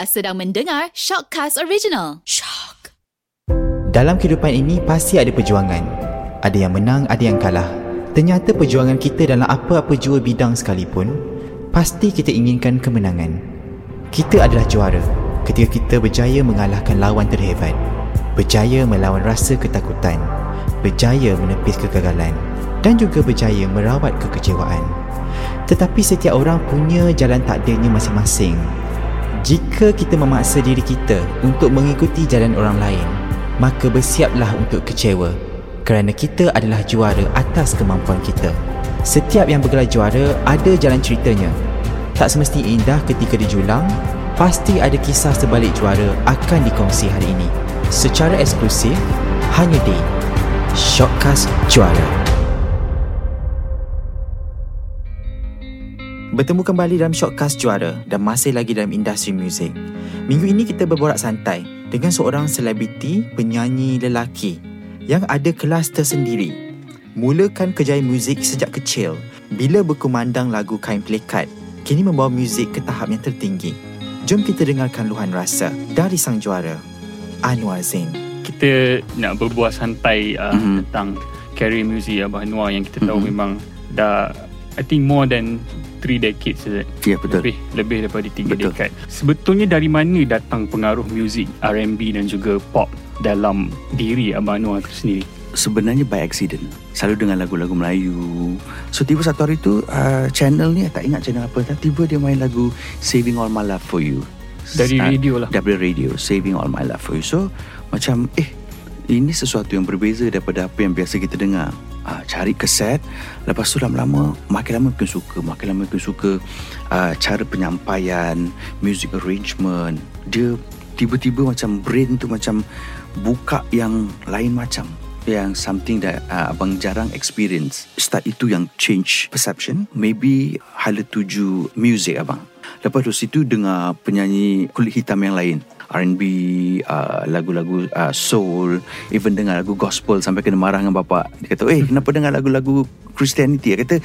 Anda sedang mendengar Shockcast Original. Shock. Dalam kehidupan ini pasti ada perjuangan. Ada yang menang, ada yang kalah. Ternyata perjuangan kita dalam apa-apa jua bidang sekalipun, pasti kita inginkan kemenangan. Kita adalah juara ketika kita berjaya mengalahkan lawan terhebat. Berjaya melawan rasa ketakutan. Berjaya menepis kegagalan. Dan juga berjaya merawat kekecewaan. Tetapi setiap orang punya jalan takdirnya masing-masing jika kita memaksa diri kita untuk mengikuti jalan orang lain, maka bersiaplah untuk kecewa kerana kita adalah juara atas kemampuan kita. Setiap yang bergelar juara ada jalan ceritanya. Tak semesti indah ketika dijulang, pasti ada kisah sebalik juara akan dikongsi hari ini. Secara eksklusif, hanya di Shortcast Juara. Bertemu kembali dalam Shortcast Juara dan masih lagi dalam industri muzik. Minggu ini kita berborak santai dengan seorang selebriti penyanyi lelaki yang ada kelas tersendiri. Mulakan kejayaan muzik sejak kecil bila berkumandang lagu Kain Pelikat, kini membawa muzik ke tahap yang tertinggi. Jom kita dengarkan luahan rasa dari sang juara, Anwar Zain. Kita nak berbual santai uh, mm-hmm. tentang career music Abah Anwar yang kita tahu mm-hmm. memang dah I think more than 3 decades Ya yeah, betul. Lebih lebih daripada 3 decade Sebetulnya dari mana datang pengaruh muzik R&B dan juga pop Dalam diri Abang Anwar itu sendiri? Sebenarnya by accident. Selalu dengan lagu-lagu Melayu. So tiba satu hari tu uh, Channel ni tak ingat channel apa Tiba dia main lagu Saving All My Love For You. Dari uh, radio lah. Dari radio Saving All My Love For You. So macam eh Ini sesuatu yang berbeza daripada apa yang biasa kita dengar uh, cari keset. Lepas tu lama-lama makin lama makin suka makin lama makin suka uh, cara penyampaian music arrangement. Dia tiba-tiba macam brain tu macam buka yang lain macam. Yang something that uh, abang jarang experience. Start itu yang change perception. Maybe hala tuju music abang. Lepas tu situ dengar penyanyi kulit hitam yang lain R&B uh, lagu-lagu uh, soul even dengar lagu gospel sampai kena marah dengan bapa dia kata eh kenapa dengar lagu-lagu Christianity? Dia kata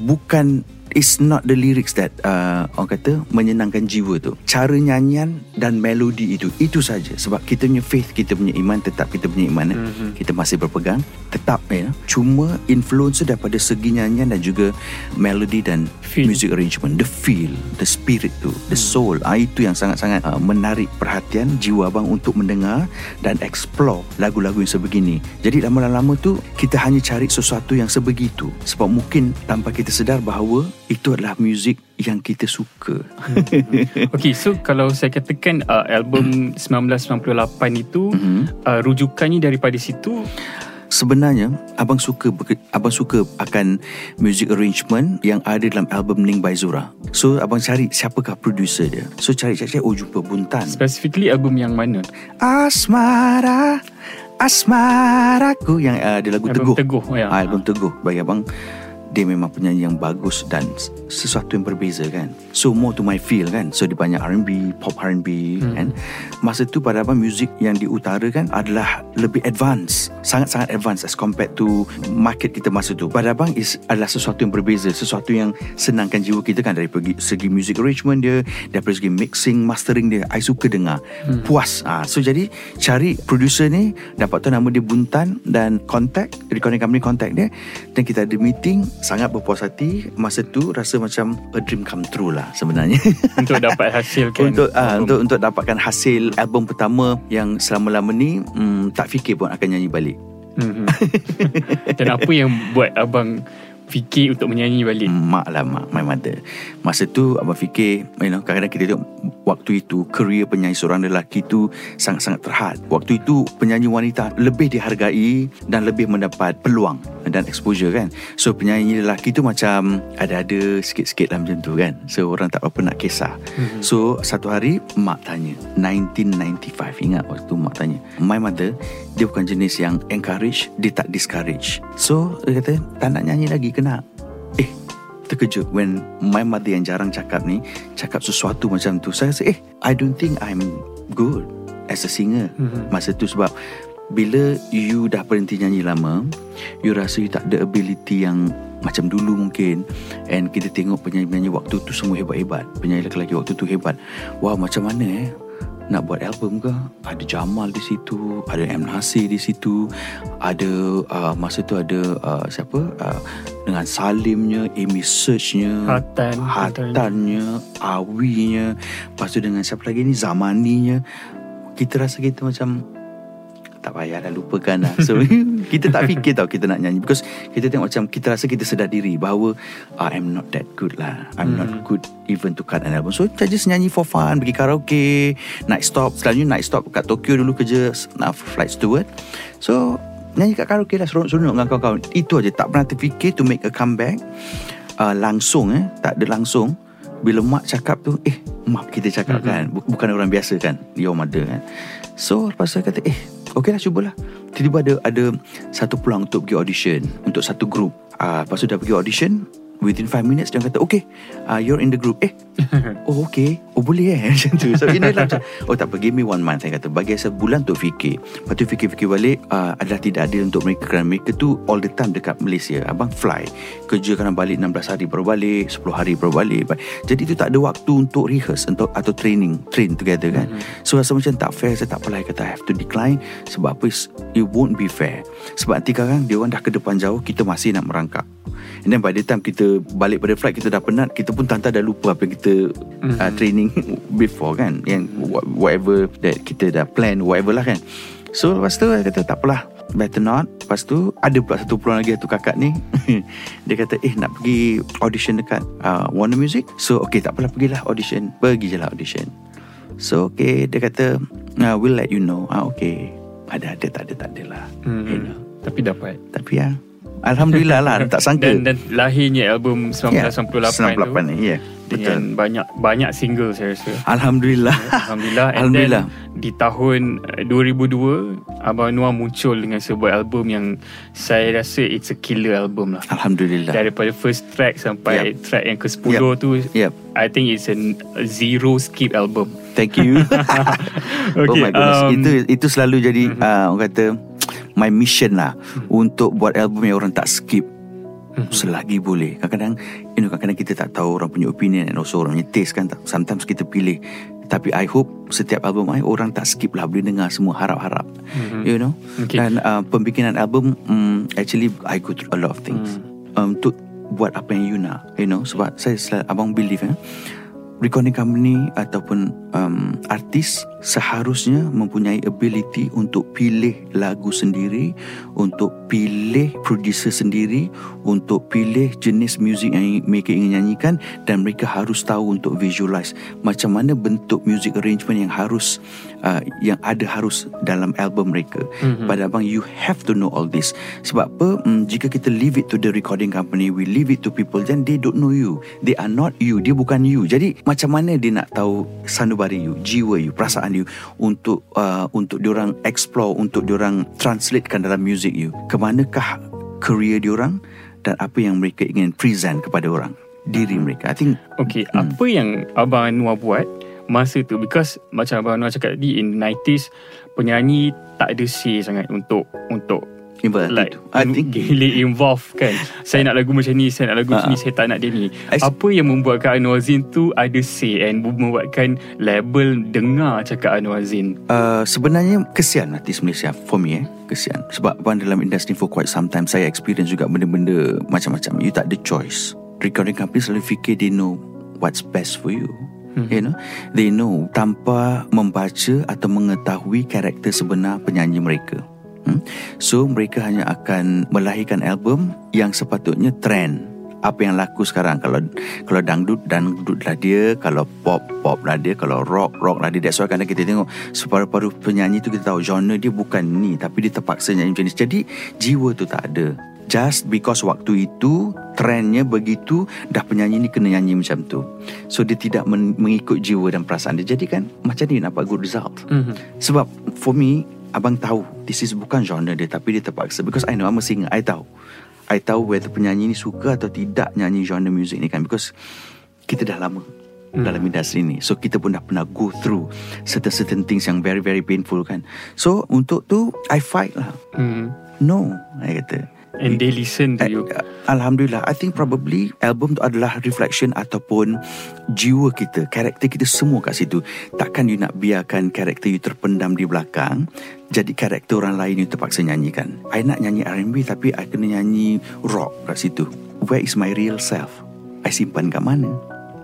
bukan It's not the lyrics that uh, orang kata menyenangkan jiwa tu. Cara nyanyian dan melodi itu itu saja. Sebab kita punya faith, kita punya iman tetap kita punya iman. Mm-hmm. Kita masih berpegang tetap ya. Cuma influence daripada segi nyanyian dan juga melodi dan feel. music arrangement, the feel, the spirit tu, the mm. soul. Ah itu yang sangat-sangat uh, menarik perhatian jiwa abang untuk mendengar dan explore lagu-lagu yang sebegini. Jadi lama-lama tu kita hanya cari sesuatu yang sebegitu. Sebab mungkin tanpa kita sedar bahawa itu adalah muzik yang kita suka. Hmm. okay, so kalau saya katakan uh, album 1998 itu mm-hmm. uh, rujukannya daripada situ Sebenarnya abang suka abang suka akan music arrangement yang ada dalam album Ning by Zura. So abang cari siapakah producer dia. So cari cari oh jumpa Buntan. Specifically album yang mana? Asmara Asmaraku yang uh, ada lagu album Teguh. Teguh ya. album Teguh bagi abang dia memang penyanyi yang bagus dan sesuatu yang berbeza kan so more to my feel kan so dia banyak R&B pop R&B hmm. kan masa tu pada apa muzik yang diutarakan adalah lebih advance sangat-sangat advance as compared to market kita masa tu pada abang is adalah sesuatu yang berbeza sesuatu yang senangkan jiwa kita kan dari segi music arrangement dia dari segi mixing mastering dia I suka dengar hmm. puas ha. so jadi cari producer ni dapat tahu nama dia Buntan dan contact recording company contact dia dan kita ada meeting sangat berpuas hati masa tu rasa macam a dream come true lah sebenarnya. Untuk dapat hasil kan? Untuk uh, untuk untuk dapatkan hasil album pertama yang selama-lama ni um, tak fikir pun akan nyanyi balik. Mm-hmm. dan apa yang buat abang fikir untuk menyanyi balik? Mak lah mak. My mother. Masa tu Abang fikir you know, Kadang-kadang kita tengok Waktu itu Career penyanyi seorang lelaki tu Sangat-sangat terhad. Waktu itu Penyanyi wanita Lebih dihargai Dan lebih mendapat peluang Dan exposure kan? So penyanyi lelaki tu macam Ada-ada Sikit-sikit lah macam tu kan? So orang tak apa-apa nak kisah. Mm-hmm. So satu hari Mak tanya. 1995 Ingat waktu mak tanya. My mother Dia bukan jenis yang Encourage Dia tak discourage. So dia kata Tak nak nyanyi lagi kena. Eh Terkejut When my mother yang jarang cakap ni Cakap sesuatu macam tu. Saya rasa eh I don't think I'm good As a singer mm-hmm. Masa tu sebab Bila you dah berhenti nyanyi lama You rasa you tak ada ability yang macam dulu mungkin. And kita tengok penyanyi-penyanyi waktu tu semua hebat-hebat. Penyanyi lelaki waktu tu hebat. Wah macam mana eh nak buat album ke? Ada Jamal di situ ada M. Nasir di situ ada uh, masa tu ada uh, siapa? Uh, dengan Salimnya Amy Searchnya Hatan Hatannya Awinya. Lepas tu dengan siapa lagi ni? Zamaninya. Kita rasa kita macam tak payah dah lupakan lah. So kita tak fikir tau kita nak nyanyi. Because kita tengok macam Kita rasa kita sedar diri Bahawa ah, I'm not that good lah. I'm hmm. not good even to cut an album. So kita just nyanyi for fun. Pergi karaoke Night stop. Selalunya night stop kat Tokyo dulu kerja Nak flight steward. So Nyanyi kat karaoke lah Seronok-seronok dengan kawan-kawan. Itu aja. Tak pernah terfikir To make a comeback. Uh, Langsung eh. Tak ada langsung. Bila mak cakap tu Eh mak kita cakap mm-hmm. kan Bukan orang biasa kan Your mother kan. So lepas tu kata Eh Okey lah cubalah. Tiba-tiba ada ada Satu peluang untuk pergi audition Untuk satu grup uh, Lepas tu dah pergi audition Within 5 minutes Dia kata Okay uh, You're in the group. Eh? Oh okay Oh boleh eh? Macam tu. So know lah macam Oh tak apa Give me one month Saya kata. Bagi saya sebulan untuk fikir. Lepas tu fikir-fikir balik uh, Adalah tidak adil untuk mereka Kerana mereka tu All the time dekat Malaysia. Abang fly. Kerja kadang balik 16 hari baru balik 10 hari baru balik. Jadi tu tak ada waktu Untuk rehearse untuk, Atau training Train together kan? Mm-hmm. So rasa macam tak fair Saya tak apalah kata I have to decline. Sebab apa? It won't be fair. Sebab nanti sekarang Dia orang dah ke depan jauh Kita masih nak merangkak. And then by the time kita balik pada flight kita dah penat, kita pun tanta dah lupa apa yang kita mm-hmm. uh, training before kan. Yang whatever that kita dah plan, whatever lah kan. So lepas tu saya kata tak apalah. Better not. Lepas tu Ada pula satu peluang lagi Tu kakak ni. Dia kata Eh nak pergi Audition dekat uh, Warner Music? So okay tak apalah Pergilah audition. Pergi je lah audition. So okay Dia kata uh, We'll let you know. Ah, Okay. Ada-ada tak ada tak ada lah hmm. you know. Tapi dapat. Tapi ya Alhamdulillah lah Tak sangka. Dan, dan lahirnya album 1998 yeah, 98 ni Ya yeah, Betul Dengan banyak Banyak single saya rasa Alhamdulillah Alhamdulillah And Alhamdulillah then, Di tahun 2002 Abang Noah muncul Dengan sebuah album yang Saya rasa It's a killer album lah Alhamdulillah Daripada first track Sampai yep. track yang ke-10 yep. tu yep. I think it's a, Zero skip album Thank you okay, Oh my goodness um, Itu itu selalu jadi mm-hmm. uh, Orang kata my mission lah hmm. untuk buat album yang orang tak skip hmm. selagi boleh kadang-kadang you know, kadang-kadang kita tak tahu orang punya opinion and also orang punya taste kan sometimes kita pilih tapi I hope setiap album I orang tak skip lah boleh dengar semua harap-harap hmm. you know okay. dan uh, pembikinan album um, actually I go through a lot of things hmm. um, untuk buat apa yang you nak you know sebab saya selalu, abang believe eh, recording company ataupun um, artis seharusnya mempunyai ability untuk pilih lagu sendiri, untuk pilih producer sendiri, untuk pilih jenis muzik yang mereka ingin nyanyikan dan mereka harus tahu untuk visualize. Macam mana bentuk music arrangement yang harus uh, yang ada harus dalam album mereka. Mm-hmm. Pada abang you have to know all this. Sebab apa? Um, jika kita leave it to the recording company, we leave it to people then they don't know you. They are not you. Dia bukan you. Jadi macam mana dia nak tahu sanubari you, jiwa you, perasaan you untuk uh, untuk diorang explore untuk diorang translatekan dalam music you ke manakah career diorang dan apa yang mereka ingin present kepada orang diri mereka I think okay hmm. apa yang abang Anwar buat masa tu because macam abang Anwar cakap tadi in the 90s penyanyi tak ada say sangat untuk untuk Involved like I think Really involved kan. Saya nak lagu macam ni Saya nak lagu uh, macam ni Saya tak nak dia ni. I Apa yang membuatkan Anwar Zain tu Ada say And membuatkan Label Dengar cakap Anwar Zain? Uh, Sebenarnya Kesian artis Malaysia For me eh. Kesian. Sebab abang dalam industri For quite some time Saya experience juga Benda-benda Macam-macam. You tak ada choice. Recording company selalu fikir They know What's best for you Hmm. You know They know Tanpa membaca Atau mengetahui Karakter sebenar Penyanyi mereka. Hmm? So mereka hanya akan melahirkan album yang sepatutnya trend. Apa yang laku sekarang? Kalau kalau dangdut dangdut lah dia. Kalau pop pop lah dia. Kalau rock rock lah dia. That's why kadang kita tengok separuh-paruh penyanyi tu kita tahu genre dia bukan ni tapi dia terpaksa nyanyi ni. Jadi jiwa tu tak ada just because waktu itu trendnya begitu dah penyanyi ni kena nyanyi macam tu. So dia tidak mengikut jiwa dan perasaan dia. Jadi kan macam ni nampak good result. Mm-hmm. sebab for me abang tahu this is bukan genre dia tapi dia terpaksa. Because I know I'm a singer I tahu. I tahu whether penyanyi ni suka atau tidak nyanyi genre music ni kan. Because kita dah lama hmm. dalam industri ni. So kita pun dah pernah go through certain certain things yang very very painful kan. So untuk tu I fight lah. Hmm. no I kata And they listen to you. Uh, Alhamdulillah I think probably Album tu adalah reflection Ataupun Jiwa kita Karakter kita semua kat situ. Takkan you nak biarkan Karakter you terpendam di belakang Jadi karakter orang lain You terpaksa nyanyikan. I nak nyanyi R&B Tapi I kena nyanyi Rock kat situ. Where is my real self? I simpan kat mana?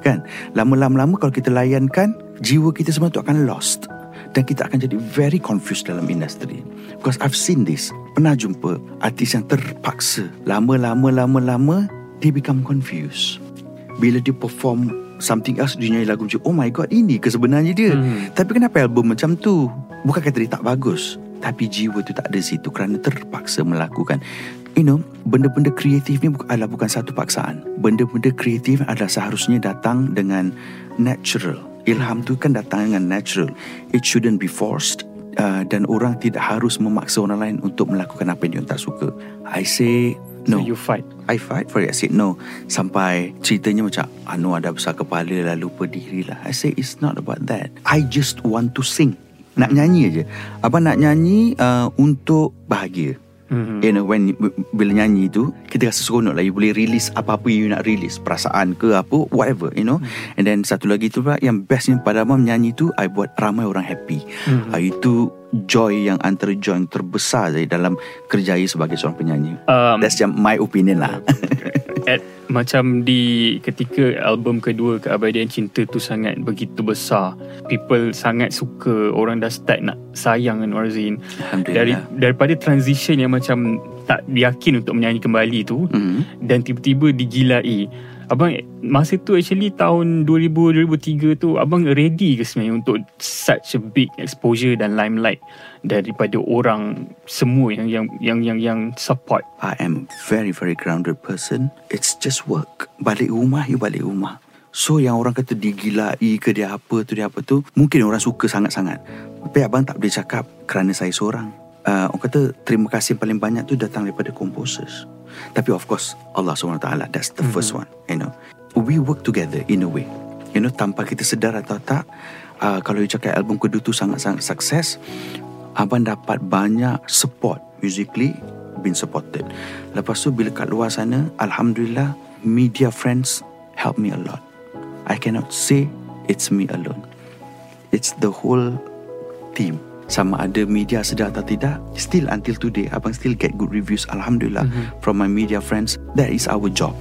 Kan? Lama-lama Kalau kita layankan Jiwa kita semua tu akan lost dan kita akan jadi very confused dalam industri. Because I've seen this. Pernah jumpa artis yang terpaksa lama-lama lama-lama dia become confused. Bila dia perform something else dia nyanyi lagu macam oh my god ini ke sebenarnya dia? Hmm. tapi kenapa album macam tu? Bukan kata dia tak bagus tapi jiwa tu tak ada situ kerana terpaksa melakukan. You know benda-benda kreatif ni adalah bukan satu paksaan. Benda-benda kreatif adalah seharusnya datang dengan natural ilham tu kan datang dengan natural. It shouldn't be forced uh, dan orang tidak harus memaksa orang lain untuk melakukan apa yang dia tak suka. I say no. So you fight. I fight for it. I say no. Sampai ceritanya macam Anu ada besar kepala Lalu berdiri lah. I say it's not about that. I just want to sing. Nak nyanyi aja Abang nak nyanyi uh, Untuk bahagia Mhm. You know when bila nyanyi tu kita rasa seronok lah. You boleh release apa-apa you nak release. Perasaan ke apa whatever you know. And then satu lagi tu pula yang bestnya pada abang menyanyi tu I buat ramai orang happy. Mhm. uh, itu joy yang antara joy yang terbesar saya dalam kerjaya sebagai seorang penyanyi. Um, that's just my opinion lah. at macam di ketika album kedua Keabadian Cinta tu sangat begitu besar. People sangat suka orang dah start nak sayang dengan Orzin dari daripada transition yang macam tak yakin untuk menyanyi kembali tu mm. dan tiba-tiba digilai abang masa tu actually tahun 2000 2003 tu abang ready ke sebenarnya untuk such a big exposure dan limelight daripada orang semua yang yang yang yang, yang support? I am very very grounded person. It's just work. Balik rumah you balik rumah. So yang orang kata digilai ke dia apa tu dia apa tu Mungkin orang suka sangat-sangat. Tapi abang tak boleh cakap kerana saya seorang. Uh, Orang kata terima kasih paling banyak tu datang daripada composers Tapi of course Allah SWT that's the first one You know We work together in a way You know tanpa kita sedar atau tak uh, Kalau you cakap album kedua tu sangat-sangat sukses Abang dapat banyak support musically been supported. Lepas tu bila kat luar sana, Alhamdulillah, media friends help me a lot. I cannot say it's me alone. It's the whole team. Sama ada media sedar atau tidak, still until today, abang still get good reviews. Alhamdulillah Mhm. from my media friends. That is our job.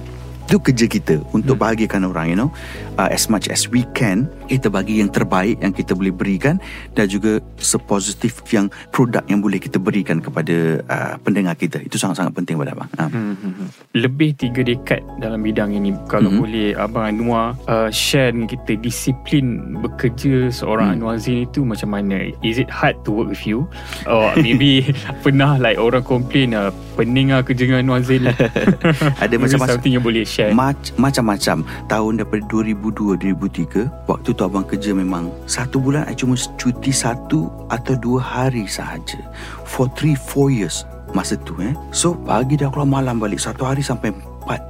Itu kerja kita untuk bahagiakan orang, you know. Uh, as much as we can, kita bagi yang terbaik yang kita boleh berikan dan juga sepositif yang produk yang boleh kita berikan kepada uh, pendengar kita. Itu sangat-sangat penting pada abang. Uh. Hmm. Lebih tiga dekad dalam bidang ini Kalau Mhm. boleh Abang Anwar uh, Share dengan kita Disiplin bekerja Seorang Hmm. Anwar Zain itu Macam mana Is it hard to work with you Or maybe Pernah like orang complain uh, Pening lah kerja dengan Anwar Zain Ada macam-macam Something yang boleh share Mac- macam-macam Tahun daripada 2002-2003 Waktu tu abang kerja memang. Satu bulan I cuma cuti satu Atau dua hari sahaja. For 3-4 years Masa tu eh. So pagi dah keluar malam balik. Satu hari sampai empat.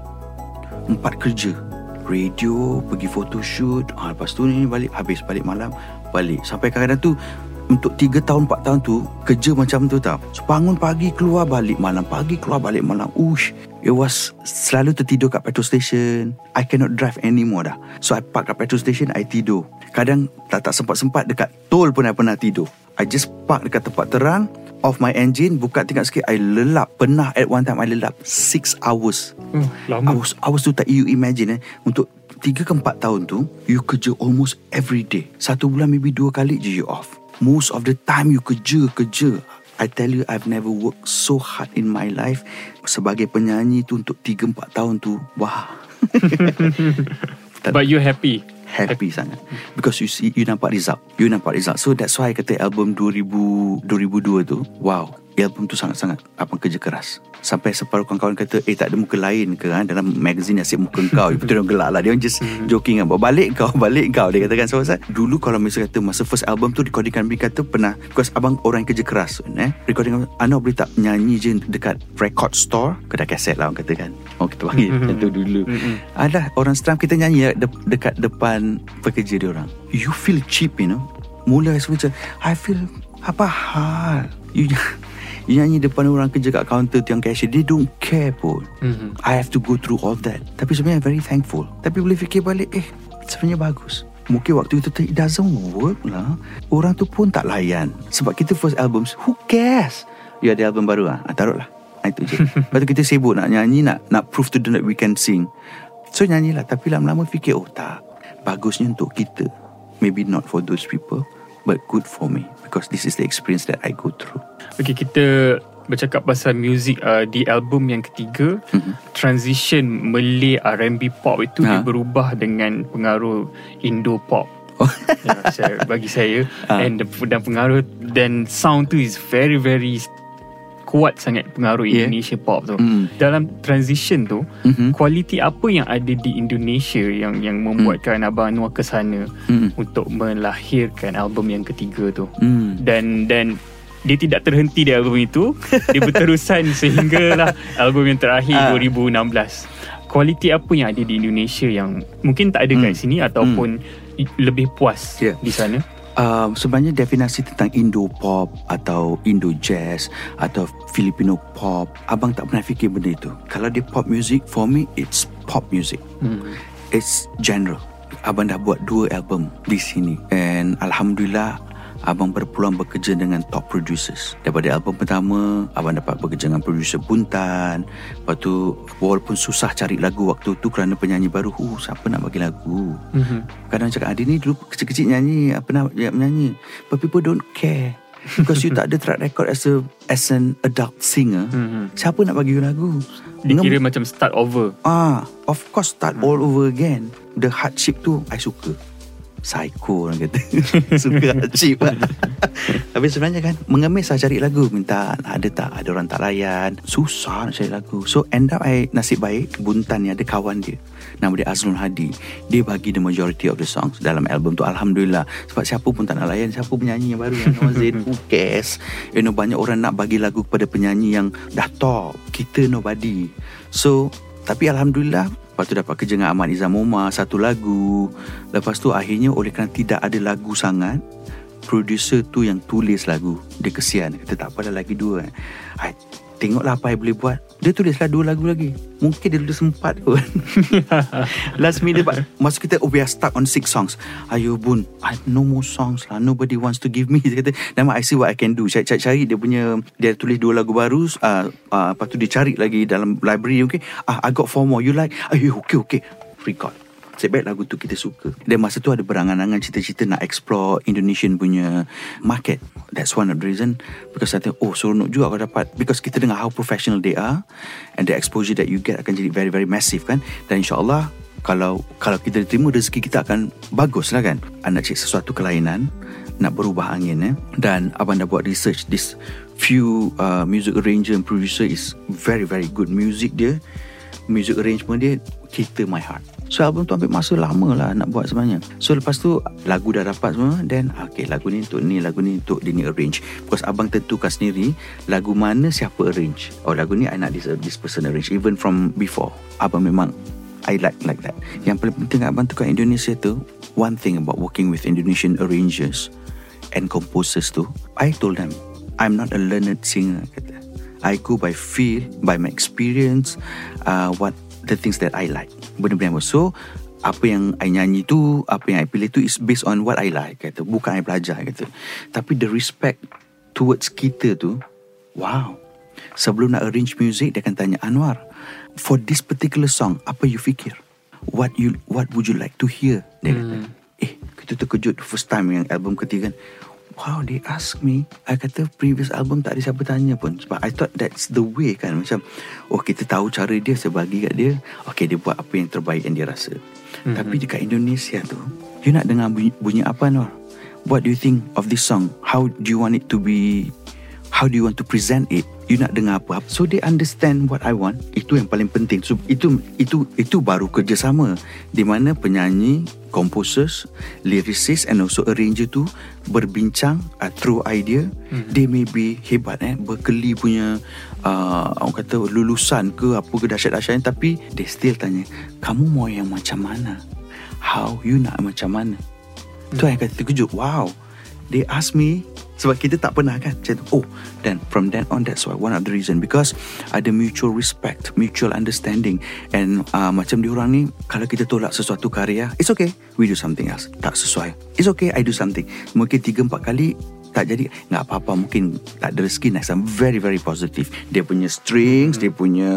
Empat kerja. Radio Pergi photoshoot. Ha, Lepas tu ni balik. Habis balik malam Balik. Sampai kadang-kadang tu untuk 3 tahun 4 tahun tu Kerja macam tu tau. So bangun pagi Keluar balik malam. Pagi keluar balik malam. Ush It was Selalu tertidur kat petrol station. I cannot drive anymore dah. So I park kat petrol station I tidur. Kadang tak tak sempat-sempat Dekat tol pun I pernah tidur. I just park dekat tempat terang Off my engine Buka tingkat sikit I lelap. Pernah at one time I lelap 6 hours. Oh, Lama. I was, I tu tak you imagine eh. Untuk 3 ke 4 tahun tu You kerja almost every day. Satu bulan maybe dua kali je you off. Most of the time you kerja Kerja I tell you I've never worked so hard in my life Sebagai penyanyi tu Untuk 3-4 tahun tu. Wah. But you happy? Happy sangat. Because you see You nampak result. You nampak result. So that's why I kata Album 2000 2002 tu Wow Album tu sangat-sangat Abang kerja keras. Sampai separuh kawan-kawan kata Eh tak ada muka lain ke kan Dalam magazine asyik muka kau Betul orang gelak lah. Dia orang just joking kan Balik kau Balik kau Dia katakan. So Ustaz Dulu kalau misalnya kata Masa first album tu Recording kami kata pernah Because abang orang yang kerja keras eh? Recording Anak boleh tak Nyanyi je dekat Record store? Kedai kaset lah orang kata kan. Oh kita panggil Macam tu dulu. Alah orang seram Kita nyanyi de- dekat depan Pekerja dia orang. You feel cheap you know. Mula rasa macam I feel Apa hal? You You nyanyi depan orang kerja kat kaunter tu yang cashier They don't care pun. Mhm. I have to go through all that. Tapi sebenarnya very thankful. Tapi boleh fikir balik Eh sebenarnya bagus. Mungkin waktu itu It doesn't work lah. Orang tu pun tak layan. Sebab kita first albums Who cares? You ada album baru lah ah, Taruh lah Ah, Itu je. Lepas tu kita sibuk nak nyanyi Nak nak prove to them that we can sing. So nyanyilah. Tapi lama-lama fikir Oh tak. Bagusnya untuk kita. Maybe not for those people But good for me. Because this is the experience That I go through Okay kita bercakap pasal muzik uh, di album yang ketiga Mhm. transition Malay R&B pop itu Ha. dia berubah dengan pengaruh Indo pop Oh. saya, bagi saya Ha. and dan pengaruh dan sound tu is very very kuat sangat pengaruh Yeah. Indonesia pop tu. Mm. Dalam transition tu, Mhm. kualiti apa yang ada di Indonesia yang yang membuatkan Abang Anwar ke sana Mm. untuk melahirkan album yang ketiga tu? Hmm. dan dan dia tidak terhenti di album itu dia berterusan sehinggalah album yang terakhir Ah. 2016 kualiti apa yang ada di Indonesia yang mungkin tak ada kat Hmm. sini ataupun i- lebih puas Yeah. di sana Um, sebenarnya definasi tentang Indo pop atau Indo jazz atau Filipino pop, abang tak pernah fikir benda itu. Kalau dia pop music, for me it's pop music. hmm. It's genre. Abang dah buat dua album di sini and alhamdulillah abang berpeluang bekerja dengan top producers. Daripada album pertama, abang dapat bekerja dengan producer Buntan. Lepas tu walaupun susah cari lagu waktu tu kerana penyanyi baru, uh, siapa nak bagi lagu? Mhm. Kadang cakap Adi ni dulu kecil-kecil nyanyi Apa nak ya, menyanyi But people don't care Because you tak ada track record As a as an adult singer Mhm. Siapa nak bagi you lagu dia Ngem- kira macam start over Ah, Of course start all over again The hardship tu I suka Psycho orang kata. Suka hardship lah Tapi sebenarnya kan Mengemis lah cari lagu. Minta ada tak Ada orang tak layan. Susah nak cari lagu. So end up I Nasib baik Buntan ni ada kawan dia. Nama dia Azrul Hadi. Dia bagi the majority of the songs Dalam album tu Alhamdulillah. Sebab siapa pun tak nak layan Siapa penyanyi yang baru Yang Zain Who cares You know banyak orang nak bagi lagu Kepada penyanyi yang Dah top. Kita nobody. So Tapi Alhamdulillah Lepas tu dapat kerja dengan Ahmad Nizam Omar Satu lagu. Lepas tu akhirnya Oleh kerana tidak ada lagu sangat Producer tu yang tulis lagu. Dia kesian Kata tak apalah lagi dua I, Tengoklah apa I boleh buat. Dia tulislah dua lagu lagi. Mungkin dia dulu sempat pun Last minute but Masa kita Oh we are stuck on six songs. Ayo bun I no more songs lah. Nobody wants to give me. Dia kata Nama I see what I can do. Cari-cari dia punya Dia tulis dua lagu baru. Uh, uh, Lepas tu dia cari lagi Dalam library okay? Ah, I got four more. You like? Ayo okay okay. Record Baik lagu tu kita suka. Dan masa tu ada berangan-angan Cita-cita nak explore Indonesian punya Market. That's one of the reason. Because I think Oh seronok juga kau dapat. Because kita dengar How professional they are And the exposure that you get Akan jadi very very massive kan? Dan insyaAllah kalau kalau kita terima rezeki kita akan bagus lah kan? Anda cek sesuatu kelainan nak berubah angin eh? Dan abang dah buat research this few uh, music arranger and producer is very very good music dia. Music arrangement dia cater my heart so album tu ambil masa lama lah nak buat sebenarnya so lepas tu lagu dah dapat semua then okay lagu ni untuk ni lagu ni untuk dia ni arrange because abang tentukan sendiri lagu mana siapa arrange oh lagu ni I nak this, this person arrange even from before abang memang I like like that. Yang paling penting abang tu kat Indonesia tu, one thing about working with Indonesian arrangers and composers tu, I told them, I'm not a learned singer. Kata. I go by feel, by my experience, uh, what the things that I like. Benda-benda yang so apa yang I nyanyi tu, apa yang I pilih tu is based on what I like. Kata. Bukan I belajar. Kata. Tapi the respect towards kita tu, wow. Sebelum nak arrange music, dia akan tanya, Anwar, for this particular song, apa you fikir? What you what would you like to hear? Dia kata. Eh, kita terkejut first time yang album ketiga kan. Wow, they ask me. I kata previous album tak ada siapa tanya pun. Sebab I thought that's the way kan. Macam, oh kita tahu cara dia, saya bagi kat dia. Okay, dia buat apa yang terbaik yang dia rasa. Mm-hmm. Tapi dekat Indonesia tu, you nak dengar bunyi, bunyi apa Nur? What do you think of this song? How do you want it to be How do you want to present it? You nak dengar apa? So they understand what I want. Itu yang paling penting. So itu itu itu baru kerjasama di mana penyanyi, composers, lyricists and also arranger tu berbincang uh, through idea. Mm-hmm. They may be hebat eh, berkeli punya uh, orang kata lulusan ke apa ke dahsyat-dahsyat tapi they still tanya, kamu mau yang macam mana? How you nak macam mana? Tu yang kata terkejut. Wow. They ask me sebab kita tak pernah kan macam tu. Oh, then from then on that's why one of the reason because ada mutual respect, mutual understanding and uh, macam diorang ni kalau kita tolak sesuatu karya, it's okay, we do something else. Tak sesuai. It's okay, I do something. Mungkin tiga empat kali tak jadi nggak apa-apa mungkin tak ada rezeki next time very very positive dia punya strings hmm. dia punya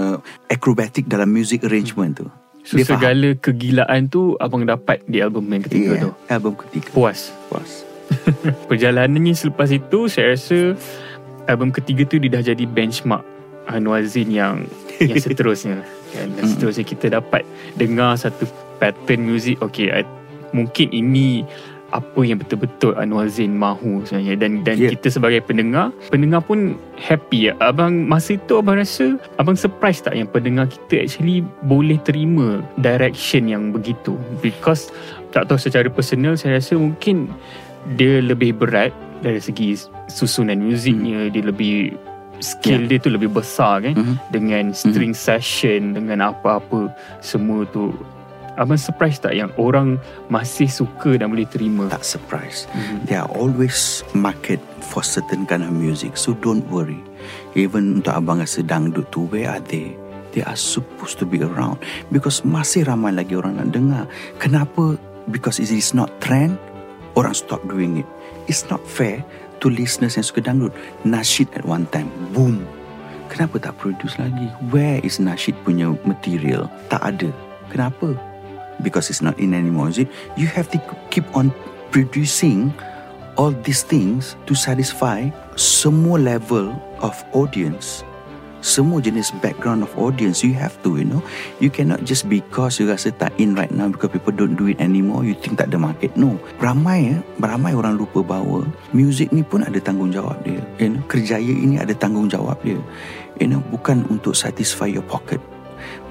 acrobatic dalam music arrangement tu So dia segala faham. kegilaan tu abang dapat di album yang ketiga yeah, tu. album ketiga Puas. puas Perjalanannya selepas itu saya rasa album ketiga tu dia dah jadi benchmark Anwar Zain yang yang seterusnya. Kan? Dan seterusnya kita dapat dengar satu pattern muzik okey I- mungkin ini apa yang betul-betul Anwar Zain mahu sebenarnya. Dan dan Yeah. kita sebagai pendengar pendengar pun happy abang masa itu abang rasa abang surprise tak yang pendengar kita actually boleh terima direction yang begitu? Because tak tahu secara personal saya rasa mungkin dia lebih berat dari segi susunan muziknya dia lebih skill dia tu lebih besar kan Mhm. dengan string session dengan apa-apa semua tu abang surprise tak yang orang masih suka dan boleh terima tak surprise Mhm. There are always market for certain kind of music. So don't worry. Even untuk abang rasa dangdut tu, where are they? They are supposed to be around. Because masih ramai lagi orang nak dengar. Kenapa? Because it is not trend, orang stop doing it. It's not fair to listeners yang suka dangdut. Nasyid at one time, boom. Kenapa tak produce lagi? Where is Nasyid punya material? Tak ada. Kenapa? Because it's not in anymore, is it? You have to keep on producing all these things to satisfy semua level of audience semua jenis background of audience you have to you know. You cannot just because you rasa tak in right now because people don't do it anymore you think tak ada market. No. Ramai eh ramai orang lupa bahawa music ni pun ada tanggungjawab dia. You know kerjaya ini ada tanggungjawab dia. You know bukan untuk satisfy your pocket.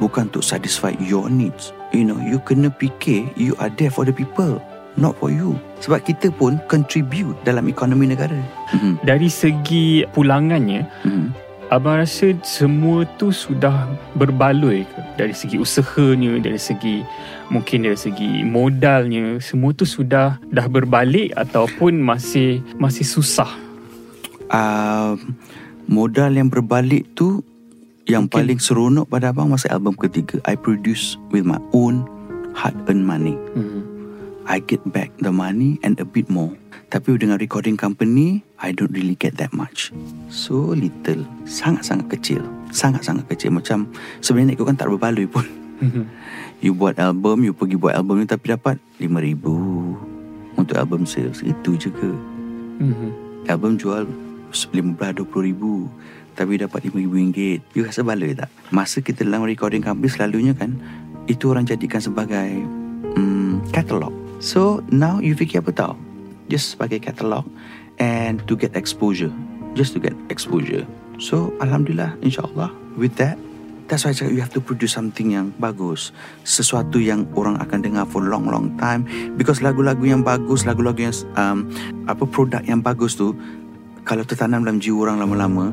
Bukan untuk satisfy your needs. You know you kena fikir you are there for the people not for you. Sebab kita pun contribute dalam ekonomi negara. Mm-hmm. dari segi pulangannya Mm-hmm. Abang rasa semua tu sudah berbaloi ke? Dari segi usahanya, dari segi mungkin dari segi modalnya, semua tu sudah dah berbalik ataupun masih masih susah. uh, modal yang berbalik tu yang Mungkin. paling seronok pada abang masa album ketiga I produce with my own hard earned money Hmm. I get back the money and a bit more. Tapi dengan recording company I don't really get that much. So little. Sangat-sangat kecil. Sangat-sangat kecil. Macam sebenarnya ikut kan tak berbaloi pun. You buat album you pergi buat album ni tapi dapat RM5,000 untuk album sales itu je ke? Mhm. album jual RM15-20 ribu. Tapi dapat RM5,000 you rasa baloi tak? Masa kita dalam recording company selalunya kan itu orang jadikan sebagai um, katalog so now you fikir apa tau? Just sebagai katalog and to get exposure. Just to get exposure. So Alhamdulillah insyaAllah with that That's why I cakap you have to produce something yang bagus. Sesuatu yang orang akan dengar for long long time. Because lagu-lagu yang bagus Lagu-lagu yang um, Apa produk yang bagus tu Kalau tertanam dalam jiwa orang lama-lama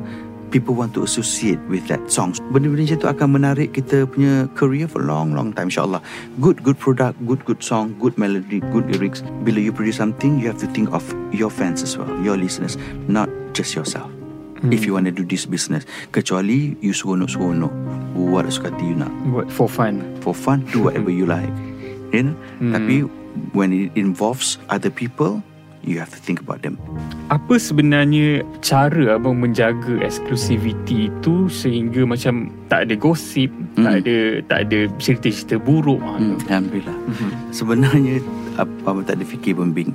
People want to associate with that songs Benda-benda macam tu akan menarik kita punya career for long long time insyaAllah. Good good product, good good song, good melody, good lyrics. Bila you produce something You have to think of your fans as well Your listeners Not just yourself. If you want to do this business Kecuali you seronok-seronok Buat suka hati you nak. Buat for fun. For fun Do whatever you like. You know? Hmm. Tapi When it involves Other people You have to think about them Apa sebenarnya cara abang menjaga eksklusiviti itu sehingga macam tak ada gosip, tak Hmm. ada tak ada cerita-cerita buruk. Hmm. Alhamdulillah Mhm. Sebenarnya Apa apa tak ada fikir pun Being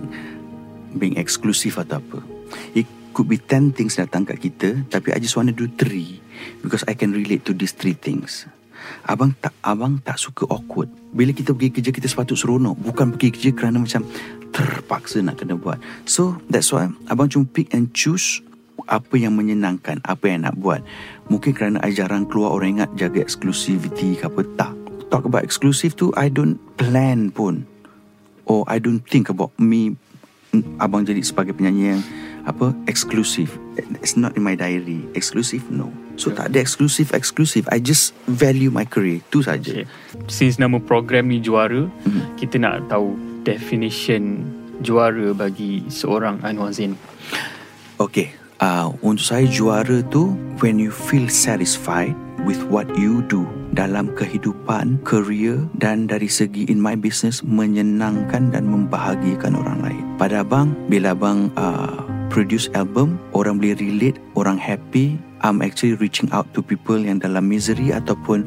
Being eksklusif atau apa It could be 10 things datang kat kita Tapi I just want to do 3 Because I can relate to these 3 things Abang tak abang tak suka awkward. Bila kita pergi kerja kita sepatut seronok, bukan pergi kerja kerana macam terpaksa nak kena buat. So that's why abang cuma pick and choose apa yang menyenangkan, apa yang nak buat. Mungkin kerana I jarang keluar orang ingat jaga exclusivity ke apa tak. Talk about exclusive tu I don't plan pun. Or I don't think about me mm, abang jadi sebagai penyanyi yang apa eksklusif. It's not in my diary. Exclusive no. So tak ada eksklusif eksklusif. I just value my career. Tu saja. Okay. Since nama program ni juara, Mhm. kita nak tahu definition juara bagi seorang Anwar Zain? Okay, uh, untuk saya juara tu when you feel satisfied with what you do dalam kehidupan, career dan dari segi in my business menyenangkan dan membahagiakan orang lain. Pada abang, bila abang uh, produce album, orang boleh relate, orang happy, I'm actually reaching out to people yang dalam misery ataupun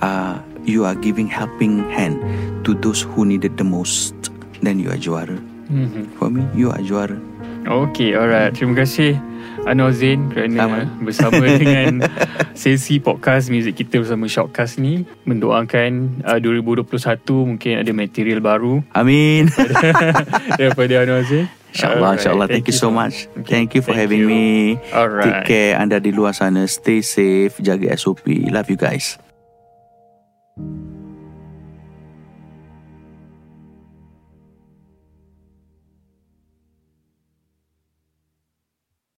uh, you are giving helping hand to those who needed the most. Then you are juara. Mm-hmm. For me, you are juara. Okay, alright. Terima kasih Anwar Zain kerana Sama. bersama dengan sesi podcast muzik kita bersama Shoutcast ni mendoakan uh, 2021 mungkin ada material baru Amin. daripada Anwar Zain. InsyaAllah, right. insyaAllah. Thank, Thank you so much. Okay. Thank you for Thank having you. me. Alright. Take care anda di luar sana. Stay safe. Jaga SOP. Love you guys. Thank you.